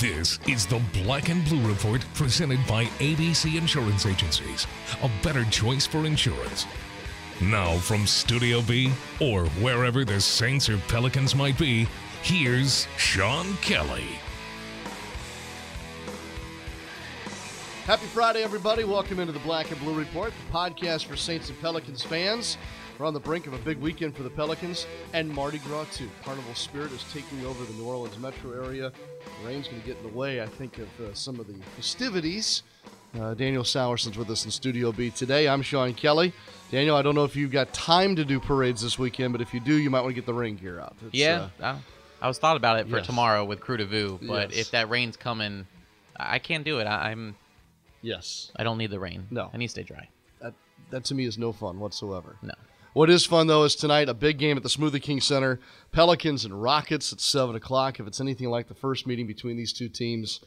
This is the Black and Blue Report presented by ABC Insurance Agencies, a better choice for insurance. Now, from Studio B, or wherever the Saints or Pelicans might be, here's Sean Kelly. Happy Friday, everybody. Welcome into the Black and Blue Report, the podcast for Saints and Pelicans fans. We're on the brink of a big weekend for the Pelicans and Mardi Gras, too. Carnival Spirit is taking over the New Orleans metro area. The rain's going to get in the way, I think, of uh, some of the festivities. Uh, Daniel Sallerson's with us in Studio B today. I'm Sean Kelly. Daniel, I don't know if you've got time to do parades this weekend, but if you do, you might want to get the rain gear out. It's, yeah, uh, I, I was thought about it for yes. tomorrow with Krewe du Vieux, but Yes. if that rain's coming, I I can't do it. I, I'm yes. I don't need the rain. No. I need to stay dry. That, that to me is no fun whatsoever. No. What is fun though is tonight a big game at the Smoothie King Center. Pelicans and Rockets at seven o'clock. If it's anything like the first meeting between these two teams,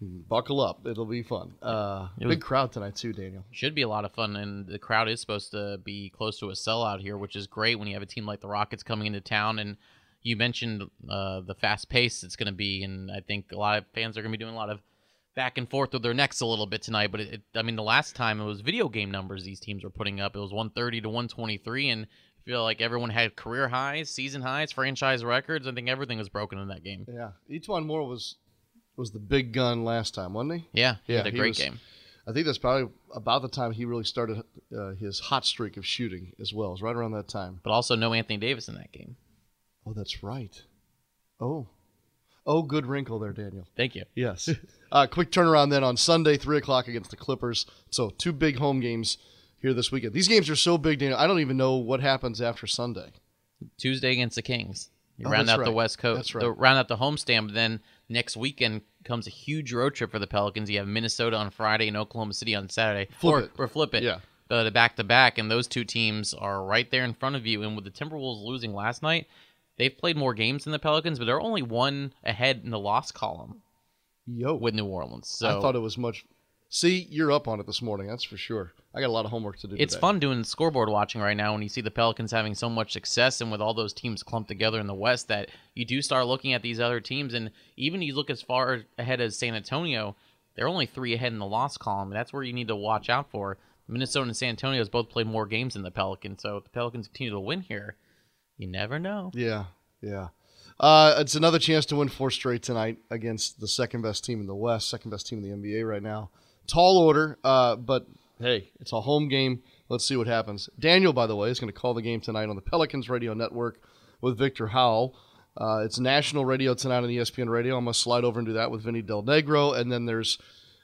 buckle up. It'll be fun. Uh, It big crowd tonight too, Daniel. Should be a lot of fun, and the crowd is supposed to be close to a sellout here, which is great when you have a team like the Rockets coming into town. And you mentioned uh, the fast pace it's going to be, and I think a lot of fans are going to be doing a lot of back and forth with their necks a little bit tonight. But it, it, I mean, the last time it was video game numbers these teams were putting up. It was 130 to 123, and I feel like everyone had career highs, season highs, franchise records. I think everything was broken in that game. Yeah, E'Twaun Moore was was the big gun last time, wasn't he? Yeah, he Yeah, had a great was- game. I think that's probably about the time he really started uh, his hot streak of shooting as well. It's right around that time. But also no Anthony Davis in that game. Oh, that's right. Oh, oh, good wrinkle there, Daniel. Thank you. Yes. uh, quick turnaround then on Sunday, 3 o'clock against the Clippers. So, two big home games here this weekend. These games are so big, Daniel. I don't even know what happens after Sunday. Tuesday against the Kings. You Oh, round out the. West Coast. That's right. The, round out the homestand. But then next weekend comes a huge road trip for the Pelicans. You have Minnesota on Friday and Oklahoma City on Saturday. Flip or, it. or flip it. Yeah. Uh, the back to back, and those two teams are right there in front of you. And with the Timberwolves losing last night, they've played more games than the Pelicans, but they're only one ahead in the loss column Yo. with New Orleans. So I thought it was much. See, you're up on it this morning. That's for sure. I got a lot of homework to do. It's today. fun doing scoreboard watching right now when you see the Pelicans having so much success and with all those teams clumped together in the West that you do start looking at these other teams and even you look as far ahead as San Antonio, they're only three ahead in the loss column. That's where you need to watch out for. Minnesota and San Antonio has both played more games than the Pelicans, so if the Pelicans continue to win here, you never know. Yeah, yeah. Uh, it's another chance to win four straight tonight against the second best team in the West, second best team in the NBA right now. Tall order, uh, but hey, it's a home game. Let's see what happens. Daniel, by the way, is going to call the game tonight on the Pelicans Radio Network with Victor Howell. Uh, it's national radio tonight on ESPN Radio. I'm going to slide over and do that with Vinny Del Negro. And then there's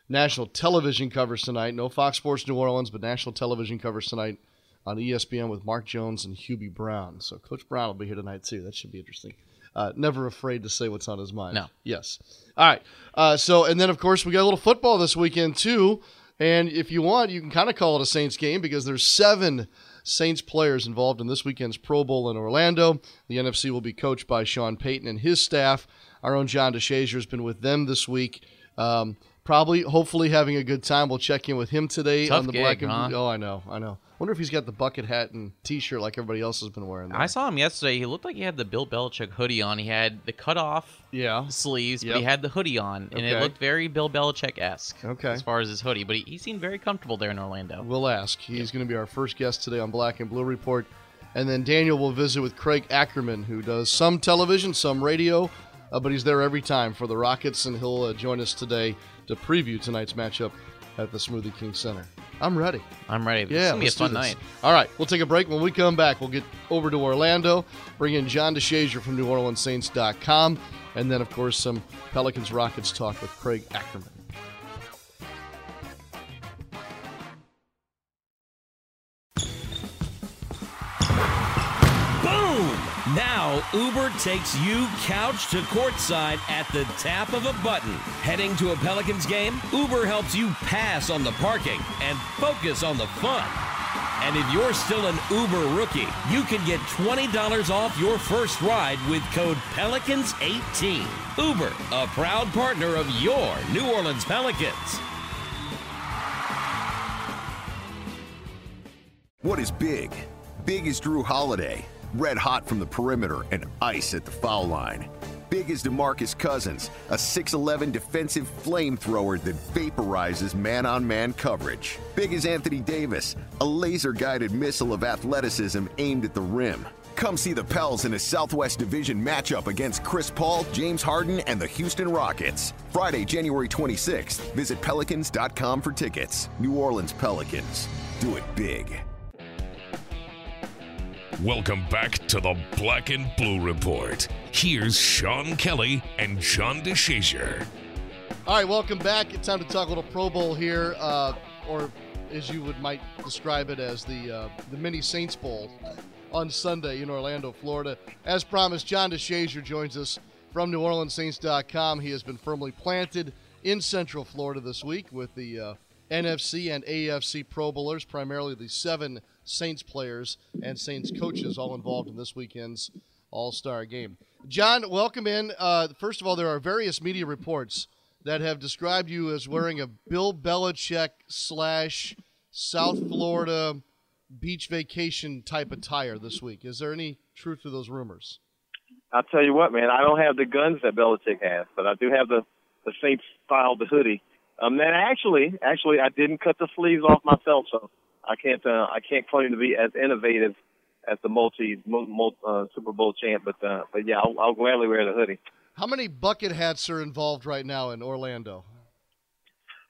national television covers tonight. No Fox Sports New Orleans, but national television covers tonight on ESPN with Mark Jones and Hubie Brown. So Coach Brown will be here tonight too. That should be interesting. Uh, never afraid to say what's on his mind. No. Yes. All right. Uh, so and then of course we got a little football this weekend too. And if you want, you can kind of call it a Saints game because there's seven Saints players involved in this weekend's Pro Bowl in Orlando. The NFC will be coached by Sean Payton and his staff. Our own John DeShazier has been with them this week. Um, probably, hopefully, having a good time. We'll check in with him today Tough on the gig, Black and huh? Blue. Oh, I know, I know. Wonder if he's got the bucket hat and T-shirt like everybody else has been wearing. there. I saw him yesterday. He looked like he had the Bill Belichick hoodie on. He had the cut off Yeah. sleeves, Yep. but he had the hoodie on, and it looked very Bill Belichick esque. Okay. As far as his hoodie, but he, he seemed very comfortable there in Orlando. We'll ask. He's going to be our first guest today on Black and Blue Report. And then Daniel will visit with Craig Ackerman, who does some television, some radio, uh, but he's there every time for the Rockets, and he'll uh, join us today to preview tonight's matchup at the Smoothie King Center. I'm ready. I'm ready. Yeah, it's gonna be a fun night. All right, we'll take a break. When we come back, we'll get over to Orlando, bring in John DeShazier from NewOrleansSaints.com, and then, of course, some Pelicans Rockets talk with Craig Ackerman. Uber takes you couch to courtside at the tap of a button. Heading to a Pelicans game? Uber helps you pass on the parking and focus on the fun. And if you're still an Uber rookie, you can get $20 off your first ride with code Pelicans18. Uber, a proud partner of your New Orleans Pelicans. What is big? Big is Jrue Holiday. Red hot from the perimeter and ice at the foul line. big as DeMarcus Cousins, a 6'11 defensive flamethrower that vaporizes man on man coverage. Big as Anthony Davis, a laser guided missile of athleticism aimed at the rim. Come see the Pels in a Southwest Division matchup against Chris Paul, James Harden, and the Houston Rockets. Friday, January 26th. Visit Pelicans.com for tickets. New Orleans Pelicans. Do it big. Welcome back to the Black and Blue Report. Here's Sean Kelly and John DeShazier. All right, welcome back. It's time to talk a little Pro Bowl here, uh, or as you would might describe it as the uh, the mini Saints Bowl on Sunday in Orlando, Florida. As promised, John DeShazier joins us from NewOrleansSaints.com. He has been firmly planted in Central Florida this week with the uh, NFC and AFC Pro Bowlers, primarily the seven Saints players and Saints coaches, all involved in this weekend's All Star game. John, welcome in. Uh, first of all, there are various media reports that have described you as wearing a Bill Belichick slash South Florida beach vacation type attire this week. Is there any truth to those rumors? I'll tell you what, man. I don't have the guns that Belichick has, but I do have the the Saints style the hoodie. Um, and actually, actually, I didn't cut the sleeves off myself, so I can't uh, I can't claim to be as innovative as the multi, multi uh, Super Bowl champ, but uh, but yeah, I'll, I'll gladly wear the hoodie. How many bucket hats are involved right now in Orlando?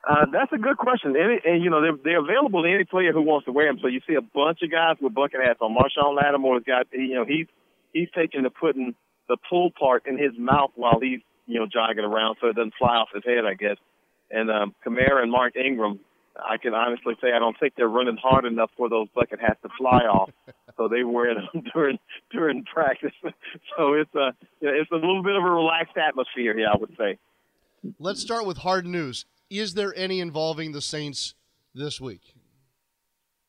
Uh, that's a good question. Any, and you know they're they're available to any player who wants to wear them. So you see a bunch of guys with bucket hats on. Marshon Lattimore's got you know he's he's taking to putting the pull part in his mouth while he's you know jogging around so it doesn't fly off his head, I guess. And um, Kamara and Mark Ingram I can honestly say I don't think they're running hard enough for those bucket hats to fly off. so they wear them during during practice. so it's a it's a little bit of a relaxed atmosphere here, I would say. Let's start with hard news. Is there any involving the Saints this week?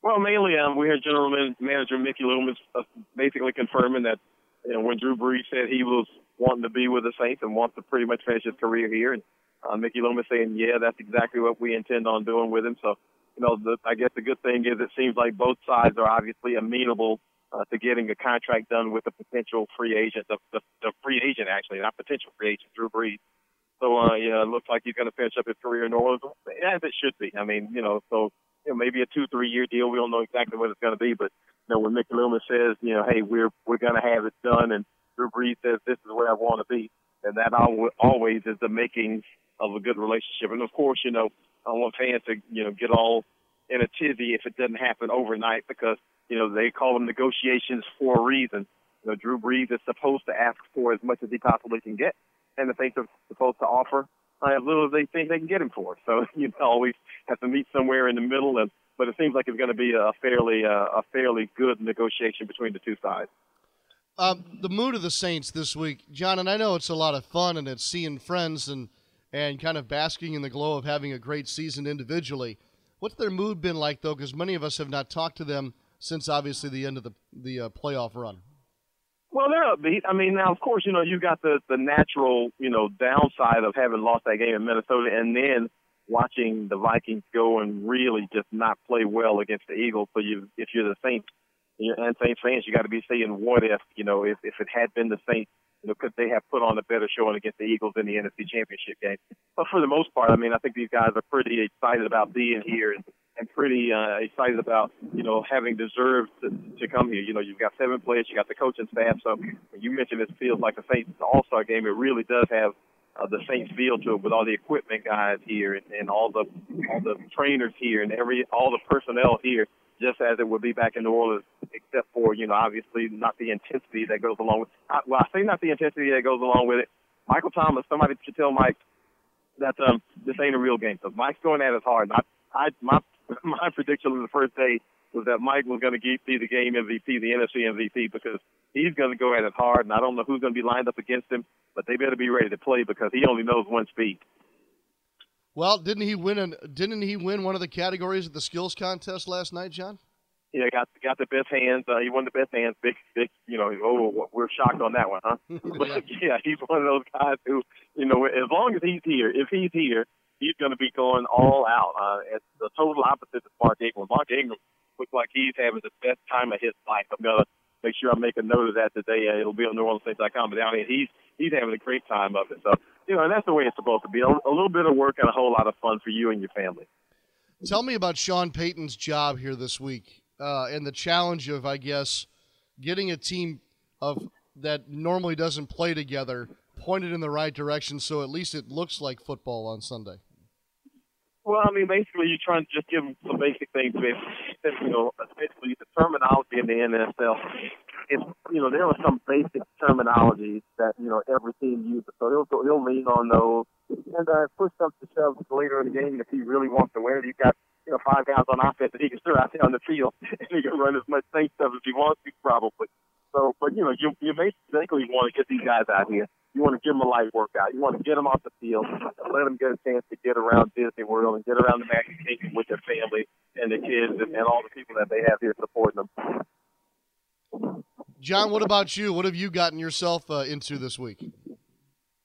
Well, mainly um, we heard General Manager Mickey Loomis uh, basically confirming that you know when Drew Brees said he was wanting to be with the Saints and wants to pretty much finish his career here, and uh, Mickey Loomis saying, yeah, that's exactly what we intend on doing with him. So, you know, the, I guess the good thing is it seems like both sides are obviously amenable uh, to getting a contract done with a potential free agent, the, the, the free agent actually, not potential free agent, Drew Brees. So, uh, you know, it looks like he's going to finish up his career in New Orleans, as it should be. I mean, you know, so you know, maybe a two, three year deal. We don't know exactly what it's going to be, but you know, when Mickey Loomis says, you know, hey, we're we're going to have it done, and Drew Brees says this is where I want to be, and that always is the makings of a good relationship. And of course, you know, I want fans to, you know, get all in a tizzy if it doesn't happen overnight because, you know, they call them negotiations for a reason. You know, Drew Brees is supposed to ask for as much as he possibly can get, and the Saints are supposed to offer as little as they think they can get him for. So you always have to meet somewhere in the middle, and but it seems like it's going to be a fairly uh, a fairly good negotiation between the two sides. Um, the mood of the Saints this week, John, and I know it's a lot of fun and it's seeing friends and and kind of basking in the glow of having a great season individually. What's their mood been like though? Because many of us have not talked to them since obviously the end of the the uh, playoff run. Well, they're upbeat. I mean, now of course you know you got the the natural you know downside of having lost that game in Minnesota, and then watching the Vikings go and really just not play well against the Eagles. So you, if you're the Saints and Saints fans, you got to be saying, what if you know if if it had been the Saints you know, could they have put on a better showing against the Eagles in the NFC Championship game? But for the most part, I mean, I think these guys are pretty excited about being here and, and pretty uh, excited about, you know, having deserved to, to come here. You know, you've got seven players, you got the coaching staff. So when you mentioned this feels like a Saints All-Star game. It really does have uh, the Saints feel to it with all the equipment guys here and, and all the all the trainers here and every all the personnel here just as it would be back in New Orleans, except for, you know, obviously not the intensity that goes along with I, well, I say not the intensity that goes along with it. Michael Thomas, somebody should tell Mike that um this ain't a real game. So Mike's going at it hard. I, I my my prediction of the first day was that Mike was going to be the game MVP, the NFC MVP, because he's going to go at it hard, and I don't know who's going to be lined up against him, but they better be ready to play because he only knows one speed. Well, didn't he win? An, didn't he win one of the categories at the skills contest last night, John? Yeah, got got the best hands. Uh, he won the best hands. Big, big. You know, oh, we're shocked on that one, huh? but yeah, he's one of those guys who, you know, as long as he's here, if he's here, he's going to be going all out. Uh, it's the total opposite of Mark Ingram. Mark Ingram looks like he's having the best time of his life. I'm gonna make sure I make a note of that today. Uh, it'll be on NewOrleansSaints.com. But I mean, he's he's having a great time of it. So you know, and that's the way it's supposed to be. A, little bit of work and a whole lot of fun for you and your family. Tell me about Sean Payton's job here this week uh, and the challenge of, I guess, getting a team of that normally doesn't play together pointed in the right direction, so at least it looks like football on Sunday. Well, I mean, basically, you're trying to just give them some basic things. You know, essentially, the terminology in the NFL is, you know, there are some basic terminologies that you know every team uses. So he'll he'll lean on those, and uh, push up to shove later in the game if he really wants to win. You've got you know five guys on offense that he can throw out there on the field, and he can run as much same stuff as he wants to, probably. So, but you know, you you basically want to get these guys out here you want to give them a light workout. You want to get them off the field, let them get a chance to get around Disney World and get around the Magic Kingdom with their family and the kids and, and all the people that they have here supporting them. John, what about you? What have you gotten yourself uh, into this week?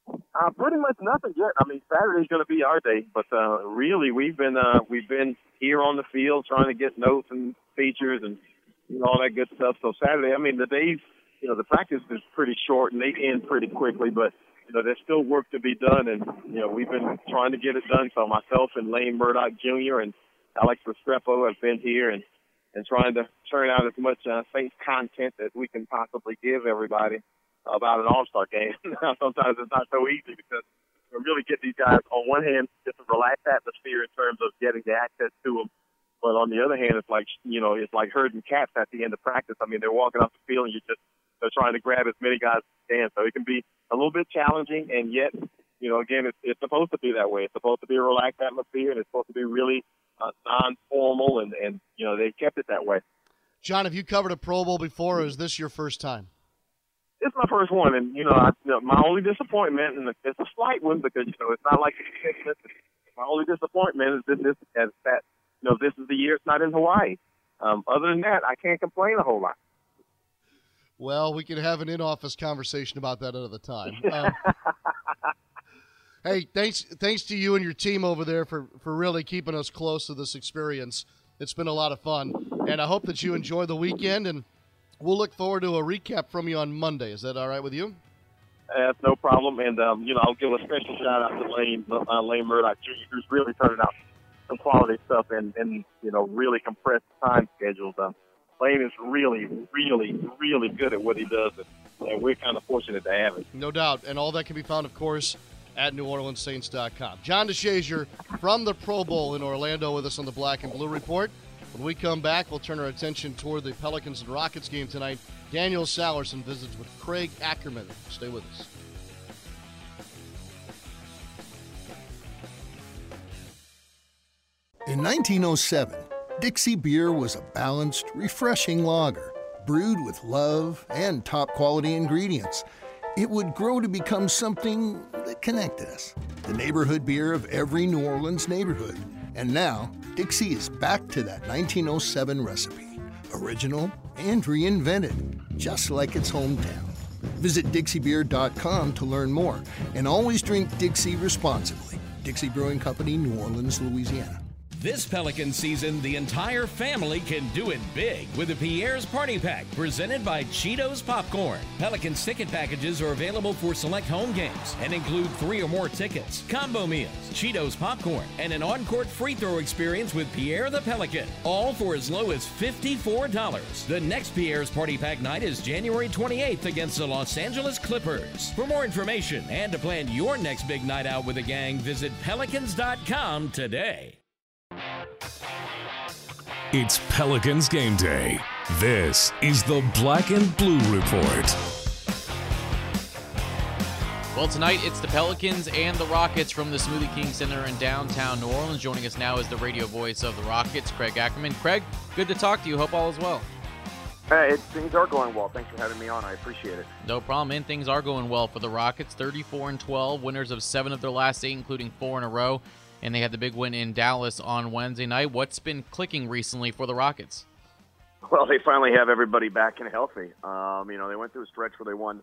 Uh, pretty much nothing yet. I mean, Saturday's going to be our day, but uh, really, we've been uh, we've been here on the field trying to get notes and features and you know all that good stuff. So Saturday, I mean, the days you know, the practice is pretty short and they end pretty quickly, but you know, there's still work to be done, and you know, we've been trying to get it done. So myself and Lane Murdoch Jr. and Alex Restrepo have been here and and trying to turn out as much uh, Saints content as we can possibly give everybody about an All-Star game. sometimes it's not so easy because we really get these guys on one hand just a relaxed atmosphere in terms of getting the access to them but on the other hand, it's like you know, it's like herding cats at the end of practice. I mean, they're walking off the field, and you're just they're trying to grab as many guys as they can. So it can be a little bit challenging, and yet, you know, again, it's, it's supposed to be that way. It's supposed to be a relaxed atmosphere, and it's supposed to be really uh, non-formal, and and you know, they kept it that way. John, have you covered a Pro Bowl before, or is this your first time? It's my first one, and you know, I, you know my only disappointment, and it's a slight one because you know it's not like my only disappointment is this, this that you know, this is the year it's not in Hawaii. Um, other than that, I can't complain a whole lot. Well, we can have an in-office conversation about that another time. Um, hey, thanks thanks to you and your team over there for, for really keeping us close to this experience. It's been a lot of fun, and I hope that you enjoy the weekend. And we'll look forward to a recap from you on Monday. Is that all right with you? That's no problem. And um, you know, I'll give a special shout out to Lane uh, Lane Murdoch Jr., who's really turning out some quality stuff and, and you know, really compressed time schedules. Um, Lane is really, really, really good at what he does, and we're kind of fortunate to have it. No doubt. And all that can be found, of course, at NewOrleansSaints.com. John DeShazier from the Pro Bowl in Orlando with us on the Black and Blue Report. When we come back, we'll turn our attention toward the Pelicans and Rockets game tonight. Daniel Sallerson visits with Craig Ackerman. Stay with us. In 1907, Dixie Beer was a balanced, refreshing lager, brewed with love and top quality ingredients. It would grow to become something that connected us the neighborhood beer of every New Orleans neighborhood. And now, Dixie is back to that 1907 recipe original and reinvented, just like its hometown. Visit DixieBeer.com to learn more and always drink Dixie responsibly. Dixie Brewing Company, New Orleans, Louisiana. This Pelican season, the entire family can do it big with the Pierre's Party Pack presented by Cheetos Popcorn. Pelican's ticket packages are available for select home games and include three or more tickets, combo meals, Cheetos Popcorn, and an on court free throw experience with Pierre the Pelican, all for as low as $54. The next Pierre's Party Pack night is January 28th against the Los Angeles Clippers. For more information and to plan your next big night out with the gang, visit pelicans.com today. It's Pelicans game day. This is the Black and Blue Report. Well, tonight it's the Pelicans and the Rockets from the Smoothie King Center in downtown New Orleans. Joining us now is the radio voice of the Rockets, Craig Ackerman. Craig, good to talk to you. Hope all is well. Hey, it, things are going well. Thanks for having me on. I appreciate it. No problem, and things are going well for the Rockets. 34 and 12, winners of seven of their last eight, including four in a row and they had the big win in Dallas on Wednesday night. What's been clicking recently for the Rockets? Well, they finally have everybody back and healthy. Um, you know, they went through a stretch where they won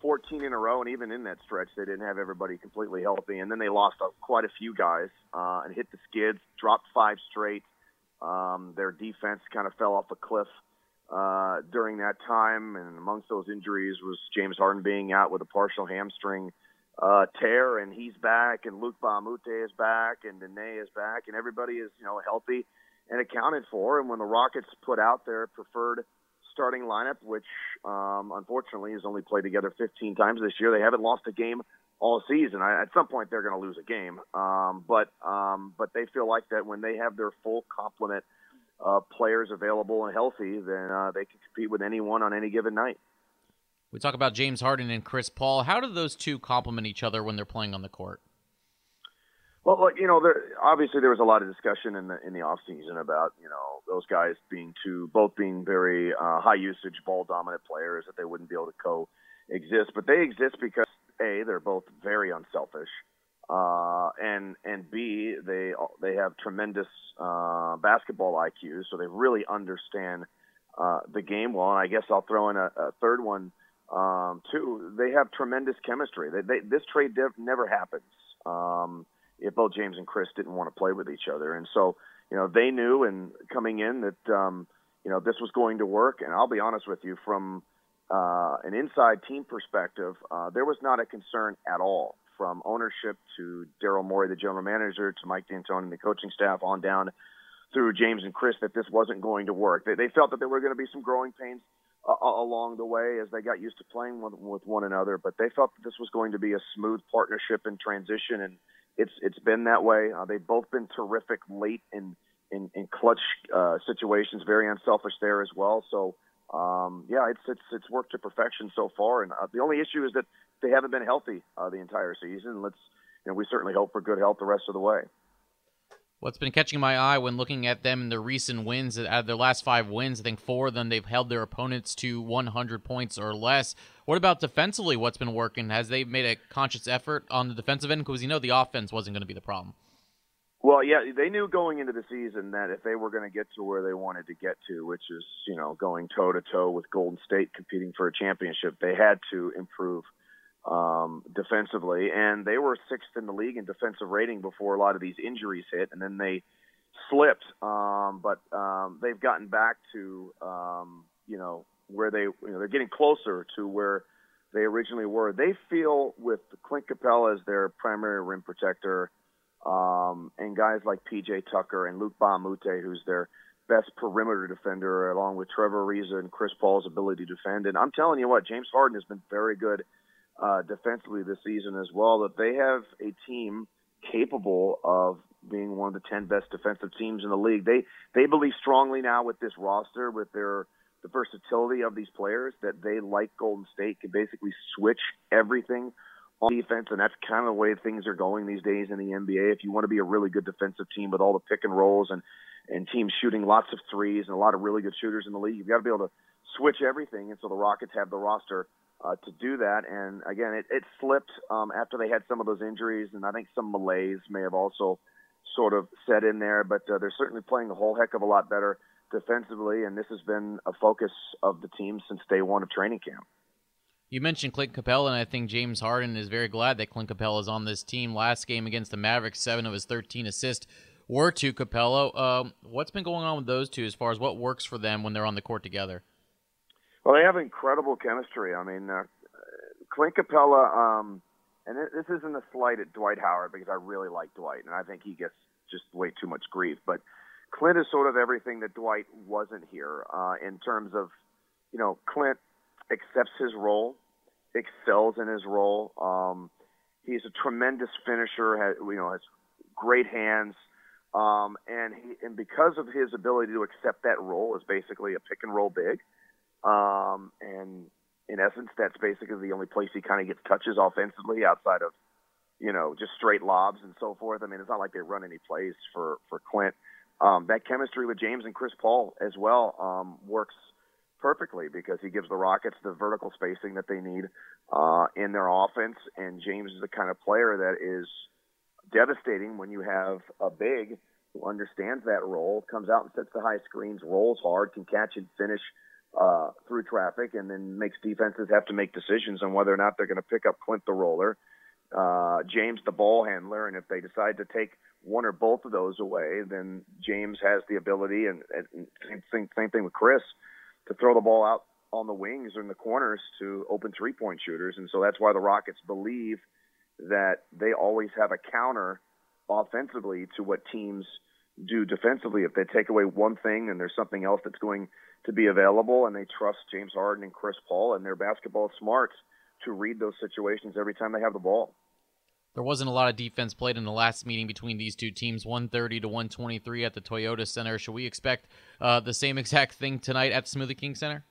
14 in a row, and even in that stretch, they didn't have everybody completely healthy. And then they lost uh, quite a few guys uh, and hit the skids, dropped five straight. Um, their defense kind of fell off a cliff uh, during that time. And amongst those injuries was James Harden being out with a partial hamstring uh, tear, and he's back, and Luke Moute is back, and Nene is back, and everybody is you know healthy and accounted for. And when the Rockets put out their preferred starting lineup, which um, unfortunately has only played together 15 times this year, they haven't lost a game all season. I, at some point, they're going to lose a game, um, but um, but they feel like that when they have their full complement of players available and healthy, then uh, they can compete with anyone on any given night. We talk about James Harden and Chris Paul. How do those two complement each other when they're playing on the court? Well, look, you know, there, obviously there was a lot of discussion in the in the off season about you know those guys being two, both being very uh, high usage, ball dominant players that they wouldn't be able to coexist. But they exist because a they're both very unselfish, uh, and and b they they have tremendous uh, basketball IQ, so they really understand uh, the game well. And I guess I'll throw in a, a third one um, too. They have tremendous chemistry. They, they, this trade never happens. Um, if both James and Chris didn't want to play with each other. And so, you know, they knew and coming in that, um, you know, this was going to work. And I'll be honest with you, from uh, an inside team perspective, uh, there was not a concern at all from ownership to Daryl Morey, the general manager, to Mike D'Antoni and the coaching staff on down through James and Chris that this wasn't going to work. They, they felt that there were going to be some growing pains uh, along the way as they got used to playing with, with one another, but they felt that this was going to be a smooth partnership and transition and it's it's been that way. Uh, they've both been terrific late in in, in clutch uh, situations, very unselfish there as well. So um, yeah, it's it's it's worked to perfection so far. And uh, the only issue is that they haven't been healthy uh, the entire season. Let's you know we certainly hope for good health the rest of the way. What's been catching my eye when looking at them in their recent wins, uh, out of their last five wins, I think four of them they've held their opponents to 100 points or less. What about defensively? What's been working? Has they made a conscious effort on the defensive end? Because you know the offense wasn't going to be the problem. Well, yeah, they knew going into the season that if they were going to get to where they wanted to get to, which is you know going toe to toe with Golden State competing for a championship, they had to improve um, defensively, and they were sixth in the league in defensive rating before a lot of these injuries hit, and then they slipped. Um, but um, they've gotten back to um, you know where they you know they're getting closer to where they originally were. They feel with Clint Capela as their primary rim protector, um, and guys like PJ Tucker and Luke Moute, who's their best perimeter defender, along with Trevor Ariza and Chris Paul's ability to defend. And I'm telling you what, James Harden has been very good uh, defensively this season as well. That they have a team capable of being one of the 10 best defensive teams in the league. They they believe strongly now with this roster, with their the versatility of these players, that they like Golden State can basically switch everything on defense, and that's kind of the way things are going these days in the NBA. If you want to be a really good defensive team with all the pick and rolls and and teams shooting lots of threes and a lot of really good shooters in the league, you've got to be able to switch everything. And so the Rockets have the roster uh, to do that. And again, it, it slipped um, after they had some of those injuries, and I think some malaise may have also sort of set in there. But uh, they're certainly playing a whole heck of a lot better defensively, and this has been a focus of the team since day one of training camp. You mentioned Clint Capela, and I think James Harden is very glad that Clint Capela is on this team. Last game against the Mavericks, seven of his 13 assists were to Capela. Um, what's been going on with those two as far as what works for them when they're on the court together? Well, they have incredible chemistry. I mean, uh, Clint Capela, um, and this isn't a slight at Dwight Howard because I really like Dwight, and I think he gets just way too much grief. But Clint is sort of everything that Dwight wasn't here uh, in terms of, you know, Clint accepts his role, excels in his role. Um, he's a tremendous finisher. Has, you know, has great hands. Um, and he, and because of his ability to accept that role as basically a pick and roll big, um, and in essence, that's basically the only place he kind of gets touches offensively outside of, you know, just straight lobs and so forth. I mean, it's not like they run any plays for for Clint. Um, that chemistry with James and Chris Paul as well um, works perfectly because he gives the Rockets the vertical spacing that they need uh, in their offense. And James is the kind of player that is devastating when you have a big who understands that role, comes out and sets the high screens, rolls hard, can catch and finish uh, through traffic, and then makes defenses have to make decisions on whether or not they're going to pick up Clint the roller, uh, James the ball handler, and if they decide to take one or both of those away, then James has the ability, and, and same, thing, same thing with Chris, to throw the ball out on the wings or in the corners to open three point shooters. And so that's why the Rockets believe that they always have a counter offensively to what teams do defensively. If they take away one thing and there's something else that's going to be available, and they trust James Harden and Chris Paul and their basketball smarts to read those situations every time they have the ball. There wasn't a lot of defense played in the last meeting between these two teams, 130 to 123 at the Toyota Center. Should we expect uh, the same exact thing tonight at the Smoothie King Center?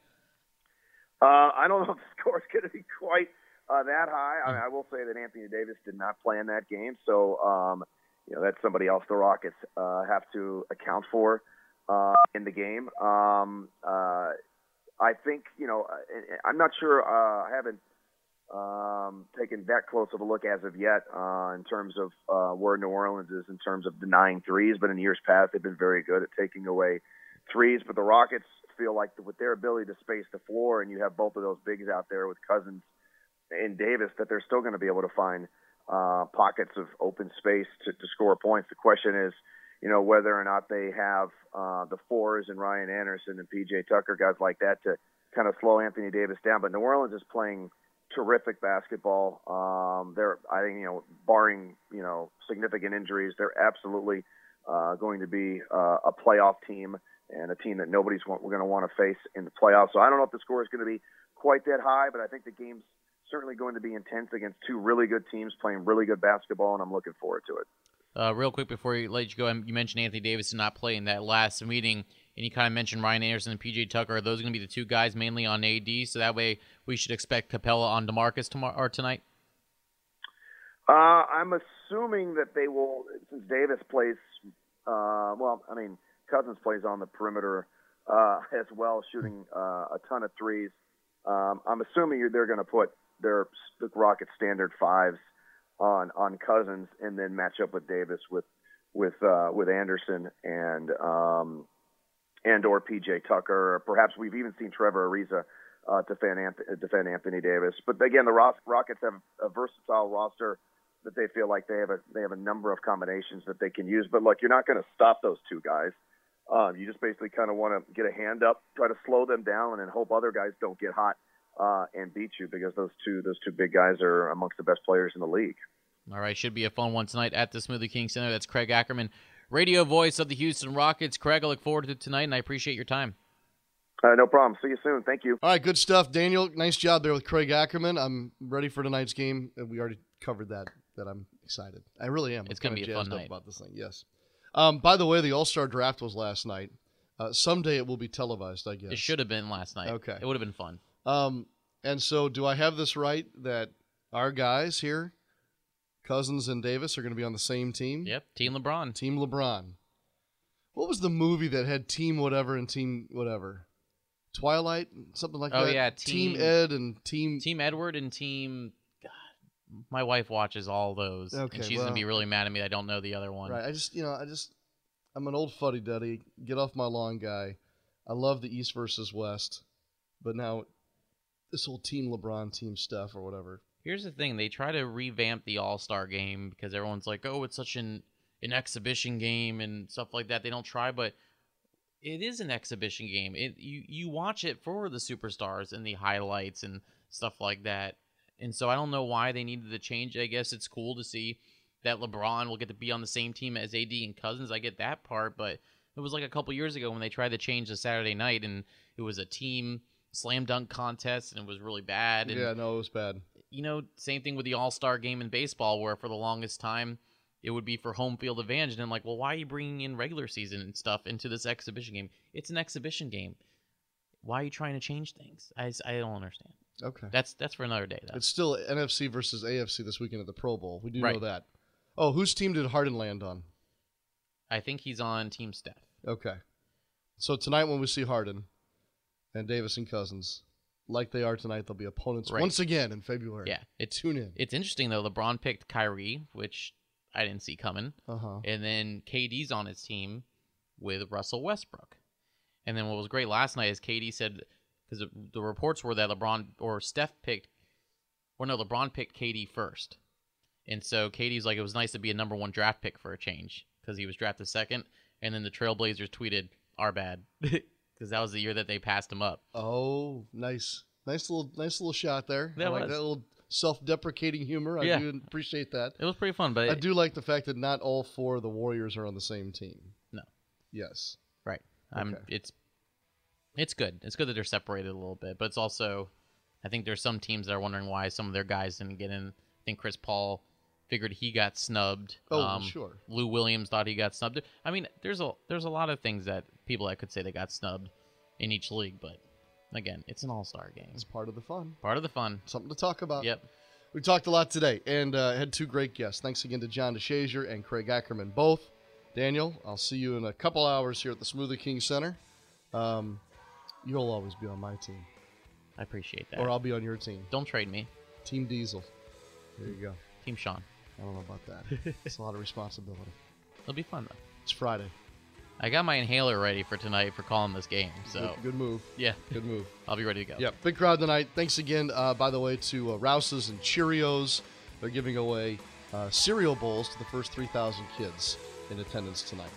Uh, I don't know if the score is going to be quite uh, that high. I, mean, I will say that Anthony Davis did not play in that game, so um, you know that's somebody else the Rockets uh, have to account for uh, in the game. Um, uh, I think you know I'm not sure. Uh, I haven't um, taken that close of a look as of yet uh, in terms of uh, where New Orleans is in terms of denying threes, but in years past they've been very good at taking away threes. But the Rockets feel like with their ability to space the floor, and you have both of those bigs out there with Cousins and Davis, that they're still going to be able to find uh, pockets of open space to, to score points. The question is, you know, whether or not they have uh, the fours and Ryan Anderson and PJ Tucker, guys like that, to kind of slow Anthony Davis down. But New Orleans is playing terrific basketball. Um, they're, I think, you know, barring you know significant injuries, they're absolutely uh, going to be uh, a playoff team and a team that nobody's going to want to face in the playoffs. So I don't know if the score is going to be quite that high, but I think the game's certainly going to be intense against two really good teams playing really good basketball, and I'm looking forward to it. Uh, real quick before you let you go, you mentioned Anthony Davis did not play in that last meeting, and you kind of mentioned Ryan Anderson and PJ Tucker. Are those going to be the two guys mainly on AD? So that way we should expect Capela on Demarcus tomorrow or tonight. Uh, I'm assuming that they will, since Davis plays. Uh, well, I mean, Cousins plays on the perimeter uh, as well, shooting uh, a ton of threes. Um, I'm assuming they're going to put their the Rocket standard fives on on Cousins and then match up with Davis with with uh, with Anderson and um, and or PJ Tucker. Or perhaps we've even seen Trevor Ariza uh, defend Anthony, defend Anthony Davis. But again, the Rockets have a versatile roster that they feel like they have a they have a number of combinations that they can use. But look, you're not going to stop those two guys. Um, you just basically kind of want to get a hand up, try to slow them down, and hope other guys don't get hot uh, and beat you because those two those two big guys are amongst the best players in the league. All right, should be a fun one tonight at the Smoothie King Center. That's Craig Ackerman, radio voice of the Houston Rockets. Craig, I look forward to tonight, and I appreciate your time. Uh, no problem. See you soon. Thank you. All right, good stuff, Daniel. Nice job there with Craig Ackerman. I'm ready for tonight's game. and We already covered that. That I'm excited. I really am. It's going to be a fun night about this thing. Yes. Um, by the way, the All Star Draft was last night. Uh, someday it will be televised. I guess it should have been last night. Okay, it would have been fun. Um, and so, do I have this right that our guys here, Cousins and Davis, are going to be on the same team? Yep, Team LeBron. Team LeBron. What was the movie that had Team whatever and Team whatever? Twilight, something like oh, that. Oh yeah, team, team, Ed and Team Team Edward and Team. God, my wife watches all those, okay, and she's well, gonna be really mad at me. I don't know the other one. Right. I just, you know, I just, I'm an old fuddy duddy. Get off my lawn, guy. I love the East versus West, but now this whole Team LeBron team stuff or whatever. Here's the thing: they try to revamp the All Star game because everyone's like, "Oh, it's such an an exhibition game and stuff like that." They don't try, but it is an exhibition game. It you you watch it for the superstars and the highlights and stuff like that. And so I don't know why they needed to change. I guess it's cool to see that LeBron will get to be on the same team as AD and Cousins. I get that part, but it was like a couple years ago when they tried to change the Saturday night and it was a team slam dunk contest and it was really bad. And, yeah, no, it was bad. You know, same thing with the All Star game in baseball, where for the longest time it would be for home field advantage. And I'm like, well, why are you bringing in regular season and stuff into this exhibition game? It's an exhibition game. Why are you trying to change things? I, I don't understand. Okay, that's that's for another day. Though. It's still NFC versus AFC this weekend at the Pro Bowl. We do right. know that. Oh, whose team did Harden land on? I think he's on Team Steph. Okay, so tonight when we see Harden and Davis and Cousins, like they are tonight, they'll be opponents right. once again in February. Yeah, it, tune in. It's interesting though. LeBron picked Kyrie, which I didn't see coming. Uh-huh. And then KD's on his team with Russell Westbrook. And then what was great last night is KD said because the reports were that LeBron or Steph picked, or no, LeBron picked KD first. And so KD's like, it was nice to be a number one draft pick for a change because he was drafted second. And then the Trailblazers tweeted, "Our bad." because that was the year that they passed him up. Oh, nice, nice little, nice little shot there. That I like was. that little self-deprecating humor. I Yeah. do appreciate that. It was pretty fun, but I do like the fact that not all four of the Warriors are on the same team. No. Yes. Right. I'm. It's. It's good. It's good that they're separated a little bit, but it's also, I think there's some teams that are wondering why some of their guys didn't get in. I think Chris Paul figured he got snubbed. Oh, Um, sure. Lou Williams thought he got snubbed. I mean, there's a there's a lot of things that people that could say they got snubbed in each league, but again, it's an all star game. It's part of the fun. Part of the fun. Something to talk about. Yep. We talked a lot today and uh, had two great guests. Thanks again to John DeShazier and Craig Ackerman, both. Daniel, I'll see you in a couple hours here at the Smoothie King Center. Um, you'll always be on my team, I appreciate that. or I'll be on your team. Don't trade me, Team Diesel. There you go. Team Sean. I don't know about that. it's a lot of responsibility. It'll be fun though. It's Friday. I got my inhaler ready for tonight for calling this game, so Good, good move. yeah, Good move. I'll be ready to go. Yep, big crowd tonight. Thanks again, uh, by the way, to uh, Rouse's and Cheerios. They're giving away uh, cereal bowls to the first 3,000 kids in attendance tonight.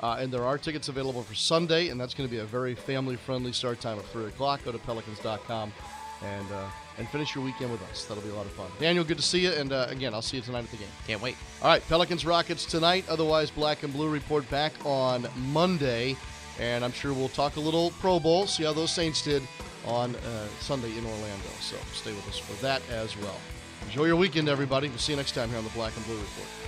Uh, and there are tickets available for Sunday, and that's going to be a very family-friendly start time at 3 o'clock. Go to pelicans.com and uh, and finish your weekend with us. That'll be a lot of fun. Daniel, good to see you. And uh, again, I'll see you tonight at the game. Can't wait. All right, Pelicans Rockets tonight. Otherwise, Black and Blue report back on Monday, and I'm sure we'll talk a little Pro Bowl, see how those Saints did on uh, Sunday in Orlando. So stay with us for that as well. Enjoy your weekend, everybody. We'll see you next time here on the Black and Blue Report.